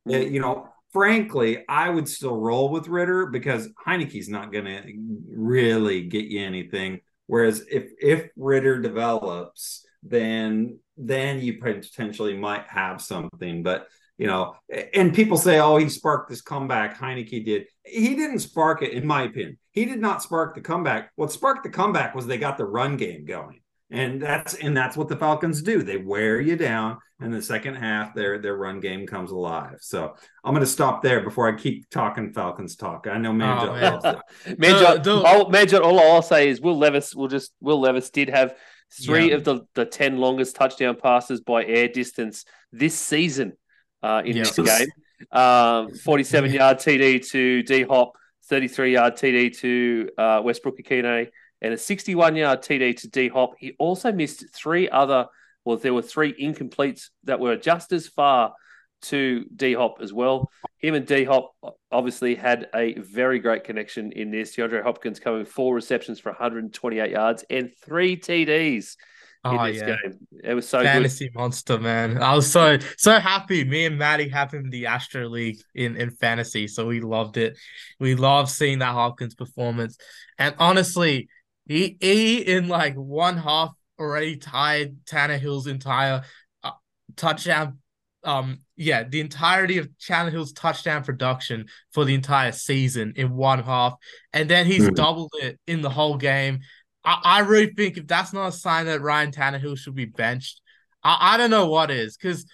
[SPEAKER 14] you know, frankly, I would still roll with Ritter because Heinicke's not going to really get you anything. Whereas if if Ridder develops, then then you potentially might have something. But you know, and people say, "Oh, he sparked this comeback." Heinicke did. He didn't spark it, in my opinion. He did not spark the comeback. What sparked the comeback was they got the run game going and that's and that's what the Falcons do. They wear you down, and the second half, their their run game comes alive. So I'm going to stop there before I keep talking Falcons talk. I know Manjot oh, loves that.
[SPEAKER 12] Manjot, all, Manjot, all I'll say is Will Levis will just Will Levis did have three yeah. of the the ten longest touchdown passes by air distance this season uh, in this game. Um, 47 yard TD to D Hop, 33 yard TD to uh, Westbrook-Ikhine and a 61 yard TD to D Hop. He also missed three other, well, there were three incompletes that were just as far to D Hop as well. Him and D Hop obviously had a very great connection in this. DeAndre Hopkins coming four receptions for 128 yards and three TDs. In oh, this yeah. game, it was so
[SPEAKER 13] fantasy
[SPEAKER 12] good.
[SPEAKER 13] monster, man. I was so so happy. Me and Maddie have him the Astro League in in fantasy, so we loved it. We loved seeing that Hopkins performance, and honestly, he he in like one half already tied Tannehill's entire uh, touchdown. Um, yeah, the entirety of Tannehill's touchdown production for the entire season in one half, and then he's mm. doubled it in the whole game. I, I really think if that's not a sign that Ryan Tannehill should be benched, I, I don't know what is because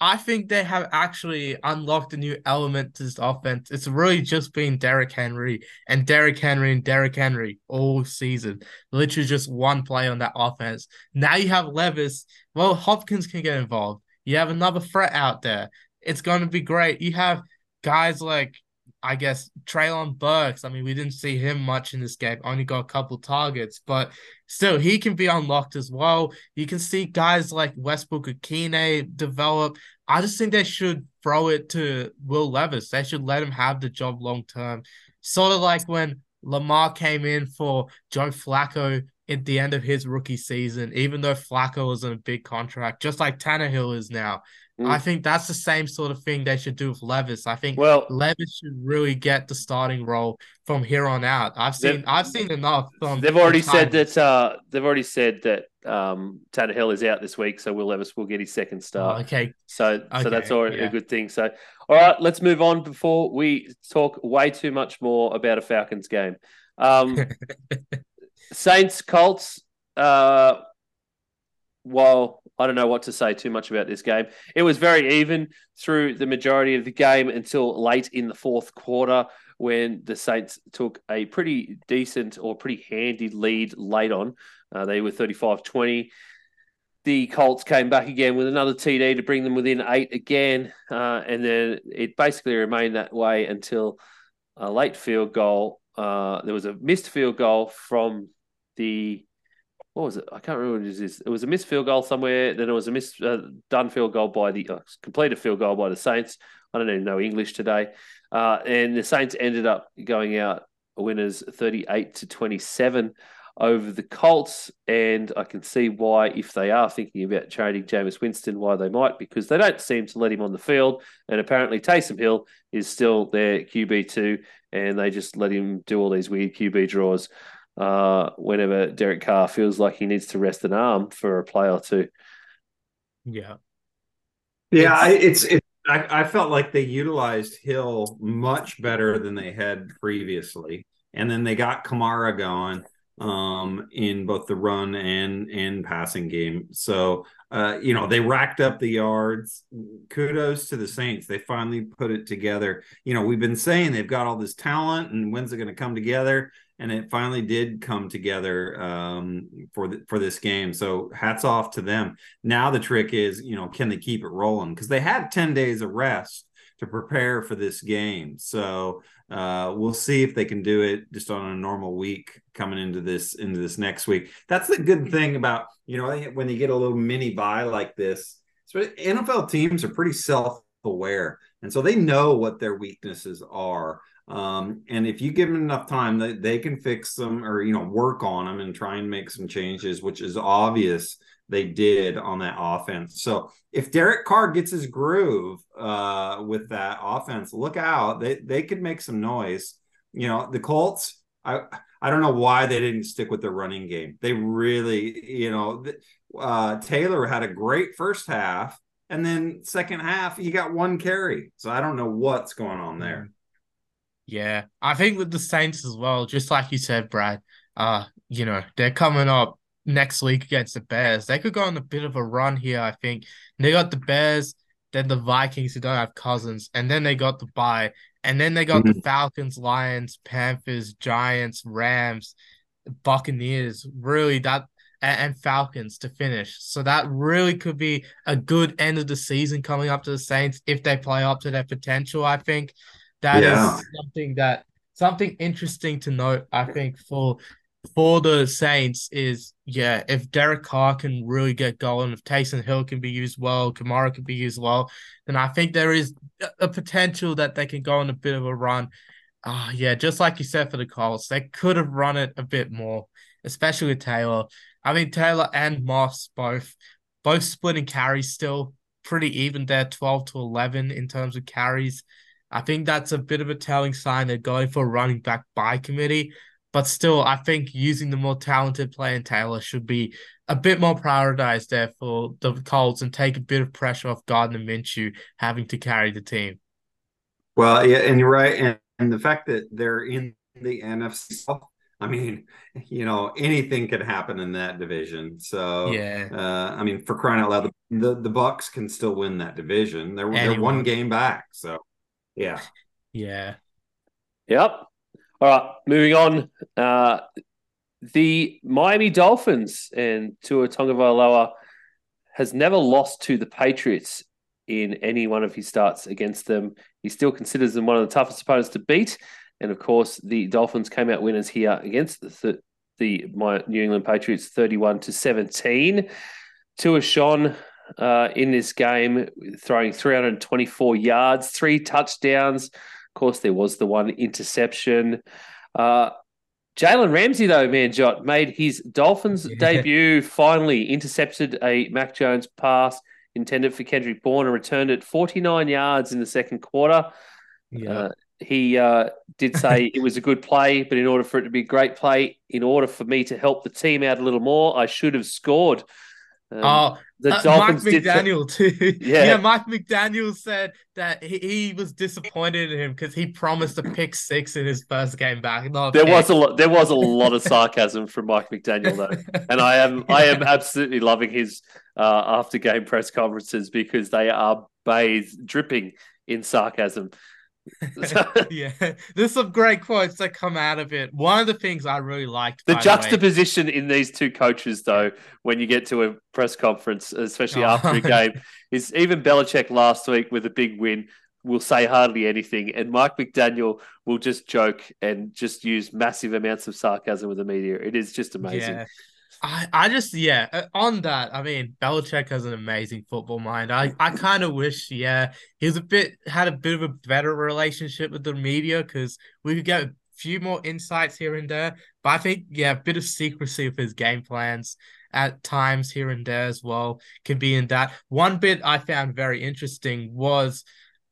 [SPEAKER 13] I think they have actually unlocked a new element to this offense. It's really just been Derrick Henry and Derrick Henry and Derrick Henry all season. Literally just one play on that offense. Now you have Levis. Well, Hopkins can get involved. You have another threat out there. It's going to be great. You have guys like I guess Treylon Burks. I mean, we didn't see him much in this game. Only got a couple targets, but still, he can be unlocked as well. You can see guys like Westbrook-Ikhine develop. I just think they should throw it to Will Levis. They should let him have the job long term. Sort of like when Lamar came in for Joe Flacco at the end of his rookie season, even though Flacco was on a big contract, just like Tannehill is now. Mm. I think that's the same sort of thing they should do with Levis. I think well, Levis should really get the starting role from here on out. I've seen I've seen enough.
[SPEAKER 12] they've already said that uh, they've already said that um, Tannehill is out this week, so Will Levis will get his second start.
[SPEAKER 13] Oh, okay,
[SPEAKER 12] so okay. so that's already yeah. a good thing. So all right, let's move on before we talk way too much more about a Falcons game. Um, Saints Colts. Uh, while I don't know what to say too much about this game, it was very even through the majority of the game until late in the fourth quarter when the Saints took a pretty decent or pretty handy lead late on. Uh, they were 35 20. The Colts came back again with another TD to bring them within eight again. Uh, and then it basically remained that way until a late field goal. Uh, there was a missed field goal from the what was it? I can't remember what it is. It was a missed field goal somewhere. Then it was a missed uh, done field goal by the uh, completed field goal by the Saints. I don't even know English today. Uh, and the Saints ended up going out winners 38 to 27 over the Colts. And I can see why, if they are thinking about trading Jameis Winston, why they might, because they don't seem to let him on the field. And apparently, Taysom Hill is still their QB2, and they just let him do all these weird QB draws uh, whenever Derek Carr feels like he needs to rest an arm for a play or two.
[SPEAKER 13] Yeah.
[SPEAKER 14] Yeah, it's, it's, I, I felt like they utilized Hill much better than they had previously. And then they got Kamara going. Um, in both the run and and passing game. So uh, you know they racked up the yards. Kudos to the Saints; they finally put it together. You know we've been saying they've got all this talent, and when's it going to come together? And it finally did come together um, for the, for this game. So hats off to them. Now the trick is, you know, can they keep it rolling? Because they had ten days of rest to prepare for this game. So uh, we'll see if they can do it just on a normal week coming into this into this next week. That's the good thing about you know when you get a little mini bye like this. So NFL teams are pretty self aware, and so they know what their weaknesses are. Um, and if you give them enough time, they, they can fix them or you know work on them and try and make some changes, which is obvious they did on that offense. So if Derek Carr gets his groove uh, with that offense, look out. They they could make some noise. You know, the Colts, I I don't know why they didn't stick with the running game. They really, you know, uh, Taylor had a great first half, and then second half he got one carry. So I don't know what's going on there.
[SPEAKER 13] Yeah, I think with the Saints as well, just like you said, Brad. Uh, you know, they're coming up next week against the Bears. They could go on a bit of a run here, I think. They got the Bears, then the Vikings who don't have Cousins, and then they got the bye. And then they got mm-hmm. the Falcons, Lions, Panthers, Giants, Rams, Buccaneers. Really, that and, and Falcons to finish. So that really could be a good end of the season coming up to the Saints if they play up to their potential. I think that yeah. is something that something interesting to note. I think for for the Saints is yeah, if Derek Carr can really get going, if Taysom Hill can be used well, Kamara can be used well, then I think there is a potential that they can go on a bit of a run. Ah, uh, yeah, just like you said for the Colts, they could have run it a bit more, especially with Taylor. I mean, Taylor and Moss both both splitting carries still pretty even there, 12 to 11 in terms of carries. I think that's a bit of a telling sign they're going for running back by committee. But still, I think using the more talented player in Taylor should be a bit more prioritized there for the Colts and take a bit of pressure off Gardner Minshew having to carry the team.
[SPEAKER 14] Well, yeah, and you're right. And, and the fact that they're in the NFC South, I mean, you know, anything could happen in that division. So,
[SPEAKER 13] yeah,
[SPEAKER 14] uh, I mean, for crying out loud, the, the Bucs can still win that division. They're, they're one game back. So, yeah.
[SPEAKER 13] Yeah.
[SPEAKER 12] Yep. All right, moving on. Uh, the Miami Dolphins and Tua Tagovailoa has never lost to the Patriots in any one of his starts against them. He still considers them one of the toughest opponents to beat. And of course, the Dolphins came out winners here against the, the my New England Patriots 31 to 17. Tua shone uh, in this game, throwing 324 yards, three touchdowns course, there was the one interception. Uh, Jalen Ramsey, though, man, Jot made his Dolphins yeah. debut. Finally, intercepted a Mac Jones pass intended for Kendrick Bourne and returned it 49 yards in the second quarter. Yeah. Uh, he uh, did say it was a good play, but in order for it to be a great play, in order for me to help the team out a little more, I should have scored.
[SPEAKER 13] Um, oh, the uh, Dolphins Mike McDaniel too. Yeah. yeah, Mike McDaniel said that he, he was disappointed in him because he promised a pick six in his first game back.
[SPEAKER 12] there pick. was a lot. There was a lot of sarcasm from Mike McDaniel though, and I am I am absolutely loving his uh, after game press conferences because they are bathed, dripping in sarcasm.
[SPEAKER 13] yeah, there's some great quotes that come out of it. One of the things I really liked
[SPEAKER 12] the juxtaposition the in these two coaches, though, when you get to a press conference, especially oh. after a game, is even Belichick last week with a big win will say hardly anything, and Mike McDaniel will just joke and just use massive amounts of sarcasm with the media. It is just amazing.
[SPEAKER 13] Yeah. I, I just yeah uh, on that I mean Belichick has an amazing football mind. I, I kind of wish yeah he was a bit had a bit of a better relationship with the media because we could get a few more insights here and there but I think yeah a bit of secrecy of his game plans at times here and there as well can be in that. One bit I found very interesting was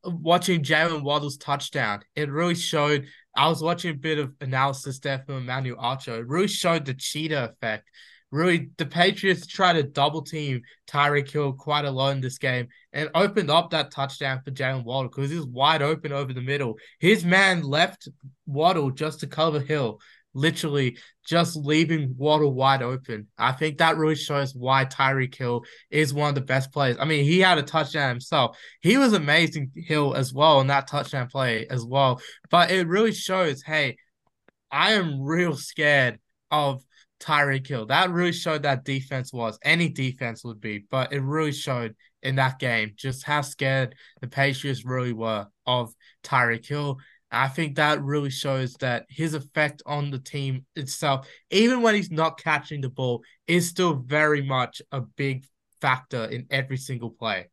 [SPEAKER 13] watching Jalen Waddle's touchdown. It really showed I was watching a bit of analysis there from Emmanuel Acho. It really showed the cheetah effect really the Patriots tried to double team Tyreek Hill quite a lot in this game and opened up that touchdown for Jalen Waddle because he was wide open over the middle. His man left Waddle just to cover Hill. literally just leaving Waddle wide open. I think that really shows why Tyreek Hill is one of the best players. I mean, he had a touchdown himself. He was amazing Hill as well in that touchdown play as well. But it really shows, hey, I am real scared of Tyreek Hill. That really showed that defense was. Any defense would be, but it really showed in that game just how scared the Patriots really were of Tyreek Hill. I think that really shows that his effect on the team itself, even when he's not catching the ball, is still very much a big factor in every single play.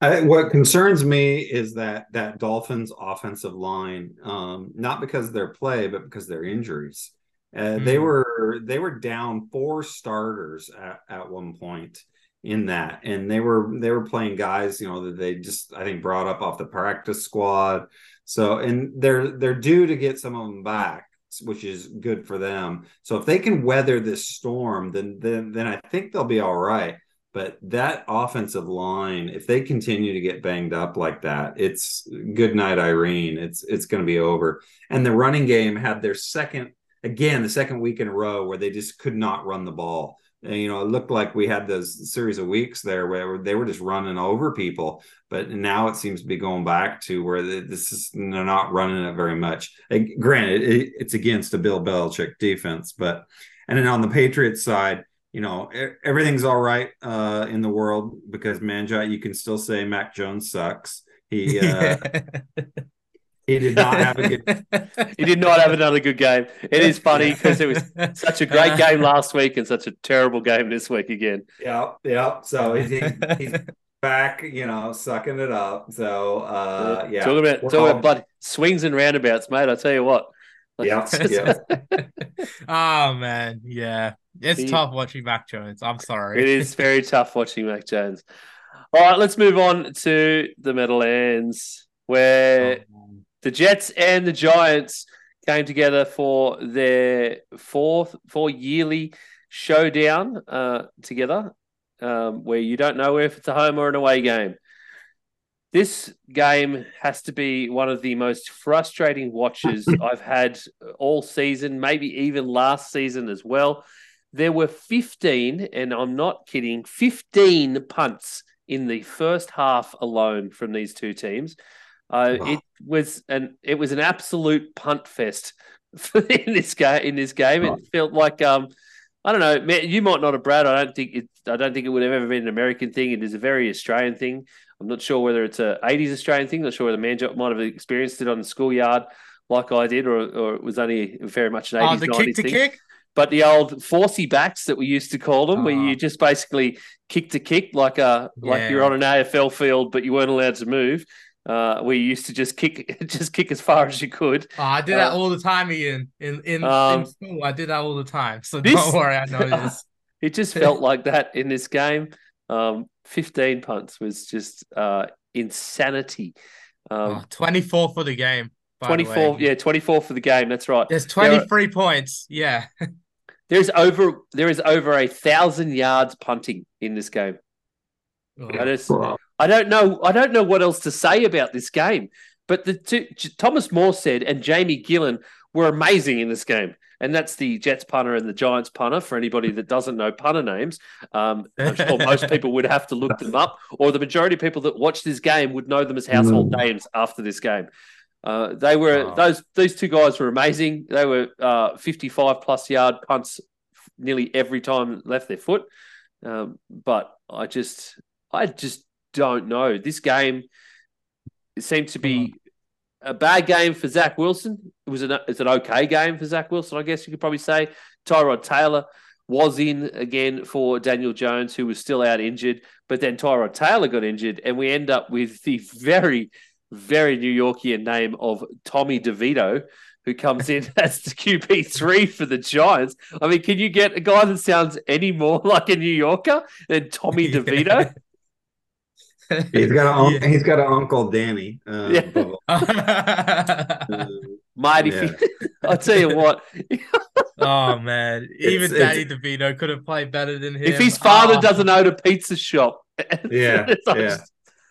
[SPEAKER 14] I, what concerns me is that that Dolphins offensive line, um, not because of their play, but because of their injuries. Uh, mm. They were they were down four starters at, at one point in that, and they were they were playing guys, you know, that they just I think brought up off the practice squad. So and they're they're due to get some of them back, which is good for them. So if they can weather this storm, then then then I think they'll be all right. But that offensive line, if they continue to get banged up like that, it's good night, Irene. It's it's going to be over. And the running game had their second again the second week in a row where they just could not run the ball. And, you know, it looked like we had those series of weeks there where they were just running over people, but now it seems to be going back to where this is they're not running it very much. And granted, it, it's against a Bill Belichick defense, but and then on the Patriots side, you know, everything's all right uh, in the world because Manjot, you can still say Mac Jones sucks. He uh, He did not have a good.
[SPEAKER 12] he did not have another good game. It is funny because it was such a great game last week and such a terrible game this week again.
[SPEAKER 14] Yeah, yeah. So he's, he's back, you know, sucking it up. So uh, yeah,
[SPEAKER 12] talking about talking all... about blood swings and roundabouts, mate. I tell you what.
[SPEAKER 14] yeah, yeah.
[SPEAKER 13] oh man, yeah, it's he, tough watching Mac Jones. I'm sorry.
[SPEAKER 12] It is very tough watching Mac Jones. All right, let's move on to the Meadowlands, where. Oh, the Jets and the Giants came together for their fourth, four yearly showdown uh, together, um, where you don't know if it's a home or an away game. This game has to be one of the most frustrating watches I've had all season, maybe even last season as well. There were 15, and I'm not kidding, 15 punts in the first half alone from these two teams. Uh, wow. It was an it was an absolute punt fest in this game. In this game, it felt like um, I don't know. You might not have, Brad. I don't think it. I don't think it would have ever been an American thing. It is a very Australian thing. I'm not sure whether it's a 80s Australian thing. Not sure whether Manjot might have experienced it on the schoolyard like I did, or, or it was only very much an 80s. Oh, the 90s kick to thing. kick. But the old forcey backs that we used to call them, where you uh-huh. just basically kick to kick like a yeah. like you're on an AFL field, but you weren't allowed to move uh, we used to just kick, just kick as far as you could.
[SPEAKER 13] Oh, I did that uh, all the time, Ian. In in, um, in, school, I did that all the time. So this, don't worry, I know this.
[SPEAKER 12] it just felt like that in this game. Um, Fifteen punts was just uh, insanity. Um,
[SPEAKER 13] oh, Twenty-four for the game.
[SPEAKER 12] 24 yeah 24 for the game that's right
[SPEAKER 13] there's 23 there are, points yeah
[SPEAKER 12] there's over there is over a thousand yards punting in this game oh, that is wow. I don't know. I don't know what else to say about this game. But the two, Thomas Morstead and Jamie Gillan were amazing in this game. And that's the Jets punter and the Giants punter. For anybody that doesn't know punter names, um, I'm sure most people would have to look them up, or the majority of people that watch this game would know them as household mm. names after this game. Uh, they were those these two guys were amazing. They were uh, 55 plus yard punts nearly every time left their foot. Um, but I just I just don't know. This game it seemed to be a bad game for Zach Wilson. It was an it's an okay game for Zach Wilson, I guess you could probably say. Tyrod Taylor was in again for Daniel Jones, who was still out injured, but then Tyrod Taylor got injured, and we end up with the very, very New Yorkian name of Tommy DeVito, who comes in as the QB three for the Giants. I mean, can you get a guy that sounds any more like a New Yorker than Tommy DeVito?
[SPEAKER 14] He's got a yeah. he's got an uncle Danny. Uh, yeah.
[SPEAKER 12] uh, Mighty, yeah. I'll tell you what.
[SPEAKER 13] oh man, even it's, Danny it's, DeVito could have played better than him.
[SPEAKER 12] If his father oh. doesn't own a pizza shop,
[SPEAKER 14] yeah, yeah.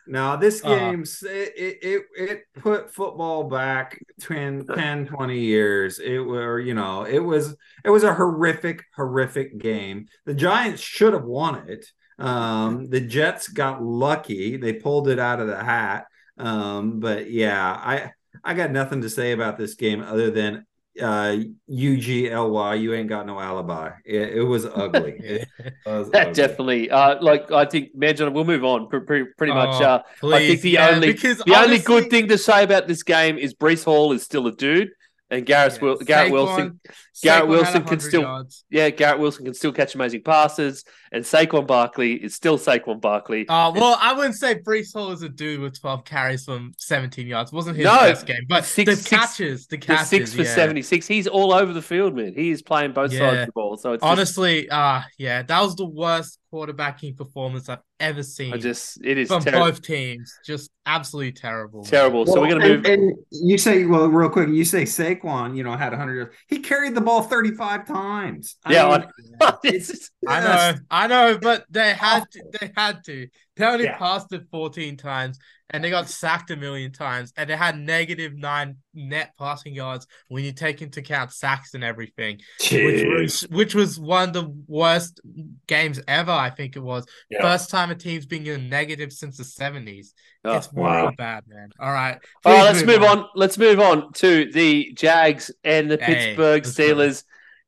[SPEAKER 14] no, this
[SPEAKER 13] Uh.
[SPEAKER 14] game it, it it it put football back 10, 10 20 years. It were you know it was it was a horrific horrific game. The Giants should have won it. Um, the Jets got lucky; they pulled it out of the hat. Um, but yeah, I I got nothing to say about this game other than uh UGLY. You ain't got no alibi. It, it was ugly. It was
[SPEAKER 12] That
[SPEAKER 14] ugly.
[SPEAKER 12] definitely. Uh, like I think, man, John, we'll move on. Pre- pre- pretty much.
[SPEAKER 13] Oh,
[SPEAKER 12] Uh, I think the
[SPEAKER 13] yeah,
[SPEAKER 12] only
[SPEAKER 13] because
[SPEAKER 12] the only good thing to say about this game is Breece Hall is still a dude, and Garrett, Wil- Garrett
[SPEAKER 13] Saquon-
[SPEAKER 12] Wilson. Garrett
[SPEAKER 13] Saquon
[SPEAKER 12] Wilson can still,
[SPEAKER 13] yards.
[SPEAKER 12] yeah, Garrett Wilson can still catch amazing passes, and Saquon Barkley is still Saquon Barkley.
[SPEAKER 13] Uh, well, I wouldn't say Breece Hall is a dude with 12 carries from 17 yards. wasn't his
[SPEAKER 12] No,
[SPEAKER 13] best game, but
[SPEAKER 12] six-
[SPEAKER 13] the
[SPEAKER 12] six-
[SPEAKER 13] catches, the
[SPEAKER 12] The
[SPEAKER 13] catches,
[SPEAKER 12] six for
[SPEAKER 13] yeah.
[SPEAKER 12] seventy six. He's all over the field, man. He is playing both sides of the ball. So it's just,
[SPEAKER 13] Honestly, uh yeah, that was the worst quarterbacking performance I've ever seen.
[SPEAKER 12] I just it is
[SPEAKER 13] from
[SPEAKER 12] terrible.
[SPEAKER 13] both teams, just absolutely terrible. man.
[SPEAKER 12] Terrible. so we're gonna
[SPEAKER 14] and,
[SPEAKER 12] move.
[SPEAKER 14] And you say, well, real quick, you say Saquon, you know, had 100 yards. He carried the ball 35 times. I
[SPEAKER 12] Yeah,
[SPEAKER 14] mean,
[SPEAKER 12] I-
[SPEAKER 14] it's
[SPEAKER 13] I know, I know, but they had to. They had to. They only
[SPEAKER 14] Yeah.
[SPEAKER 13] passed it 14 times, and they got sacked a million times, and they had negative nine net passing yards when you take into account sacks and everything, which was which was one of the worst games ever. I think it was
[SPEAKER 14] Yeah.
[SPEAKER 13] first time a team's been in negative since the 70s.
[SPEAKER 12] Oh,
[SPEAKER 13] it's real
[SPEAKER 14] wow.
[SPEAKER 13] bad, man. All right,
[SPEAKER 12] All right, let's move on. Let's move on to the Jags and the
[SPEAKER 13] Hey,
[SPEAKER 12] Pittsburgh. Steelers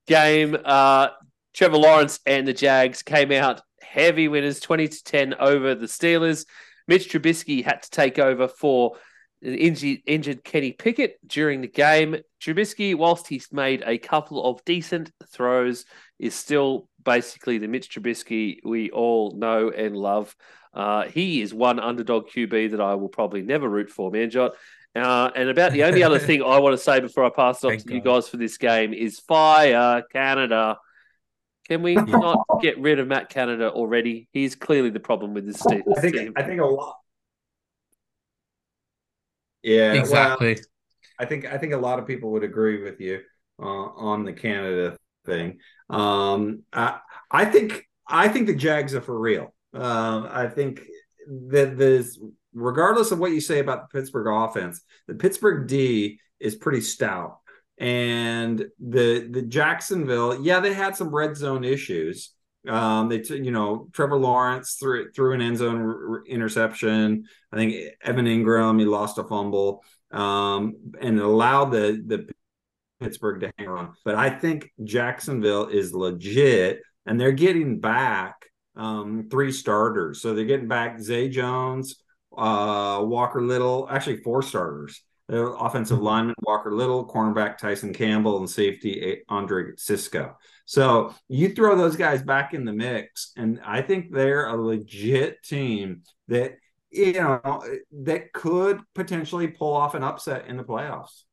[SPEAKER 12] game. Uh, Trevor Lawrence and the Jags came out heavy winners, twenty to ten over the Steelers. Mitch Trubisky had to take over for injured, injured Kenny Pickett during the game. Trubisky, whilst he's made a couple of decent throws, is still basically the Mitch Trubisky we all know and love. Uh, he is one underdog QB that I will probably never root for, Manjot. Uh, and about the only other thing I want to say before I pass it off
[SPEAKER 13] Thank
[SPEAKER 12] to you guys for this game is fire Canada. Can we not get rid of Matt Canada already? He's clearly the problem with this team.
[SPEAKER 14] I think I think a lot. Yeah, well,
[SPEAKER 13] exactly.
[SPEAKER 14] I think I think a lot of people would agree with you uh, on the Canada thing. Um, I, I think I think the Jags are for real. Um, I think that this, regardless of what you say about the Pittsburgh offense, the Pittsburgh D is pretty stout, and the the Jacksonville, yeah, they had some red zone issues. Um, they, t- you know, Trevor Lawrence threw threw an end zone r- interception. I think Evan Engram he lost a fumble, um, and allowed the the Pittsburgh to hang on. But I think Jacksonville is legit, and they're getting back um, three starters. So they're getting back Zay Jones, uh, Walker Little, actually four starters. The offensive lineman Walker Little, cornerback Tyson Campbell, and safety Andre Cisco. So you throw those guys back in the mix, and I think they're a legit team that you know that could potentially pull off an upset in the playoffs.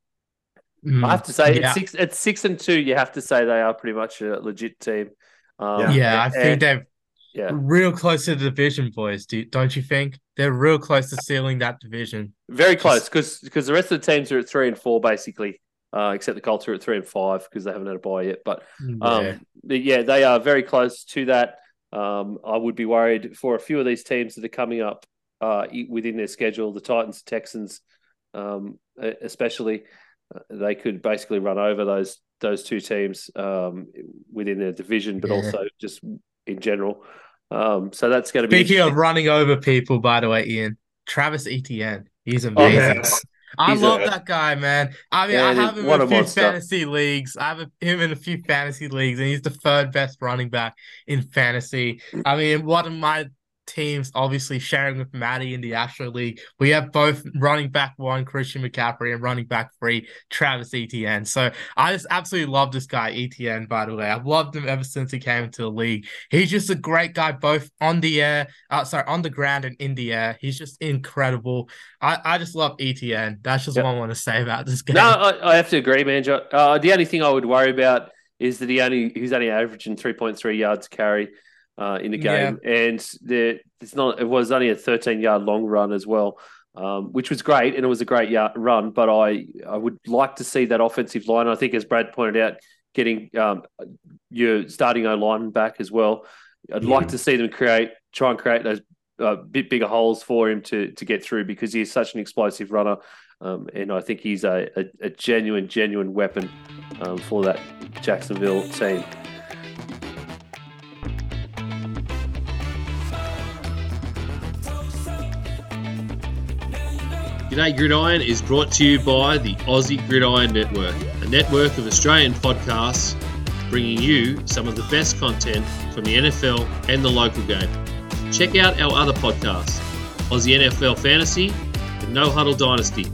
[SPEAKER 12] I have to say,
[SPEAKER 13] Yeah.
[SPEAKER 12] at six at six and two, you have to say they are pretty much a legit team. Um,
[SPEAKER 13] Yeah, I
[SPEAKER 12] and-
[SPEAKER 13] think they're
[SPEAKER 12] yeah.
[SPEAKER 13] real close to the division, boys. Do, don't you think? They're real close to sealing that division.
[SPEAKER 12] Very close because because the rest of the teams are at three and four basically, uh, except the Colts are at three and five because they haven't had a bye yet. But um,
[SPEAKER 13] Yeah.
[SPEAKER 12] but yeah, they are very close to that. Um, I would be worried for a few of these teams that are coming up uh, within their schedule. The Titans, Texans, um, especially, uh, they could basically run over those those two teams um, within their division, but
[SPEAKER 13] Yeah.
[SPEAKER 12] also just in general. Um, so that's going to be
[SPEAKER 13] Speaking of running over people, by the way, Ian, Travis Etienne, he's
[SPEAKER 12] Oh,
[SPEAKER 13] amazing.
[SPEAKER 12] yes.
[SPEAKER 13] I
[SPEAKER 12] He's
[SPEAKER 13] love
[SPEAKER 12] a-
[SPEAKER 13] that guy, man. I mean,
[SPEAKER 12] Yeah,
[SPEAKER 13] I have him in
[SPEAKER 12] a
[SPEAKER 13] a few
[SPEAKER 12] monster.
[SPEAKER 13] fantasy leagues. I have a, him in a few fantasy leagues, and he's the third best running back in fantasy. I mean, one of my teams, obviously sharing with Maddie in the Astro League, we have both running back one, Christian McCaffrey, and running back three, Travis Etienne. So I just absolutely love this guy, Etienne, by the way. I've loved him ever since he came into the league. He's just a great guy, both on the air, uh, sorry, on the ground and in the air. He's just incredible. I, I just love Etienne. That's just
[SPEAKER 12] Yep.
[SPEAKER 13] what I want to say about this game.
[SPEAKER 12] No, I, I have to agree, man. Uh, the only thing I would worry about is that he only he's only averaging three point three yards carry uh, in the game, and the it's not it was only a thirteen yard long run as well, um, which was great, and it was a great yard run. But I I would like to see that offensive line. I think, as Brad pointed out, getting um, your starting O line back as well. I'd like to see them create try and create those
[SPEAKER 15] a bit bigger holes for him to to get through because he's such an explosive runner, um, and I think he's a, a, a genuine genuine weapon um, for that Jacksonville team.
[SPEAKER 12] G'day Gridiron is brought to you by the Aussie Gridiron Network, a network of Australian podcasts bringing you some of the best content from the NFL and the local game. Check out our other podcasts Aussie NFL Fantasy and No Huddle Dynasty,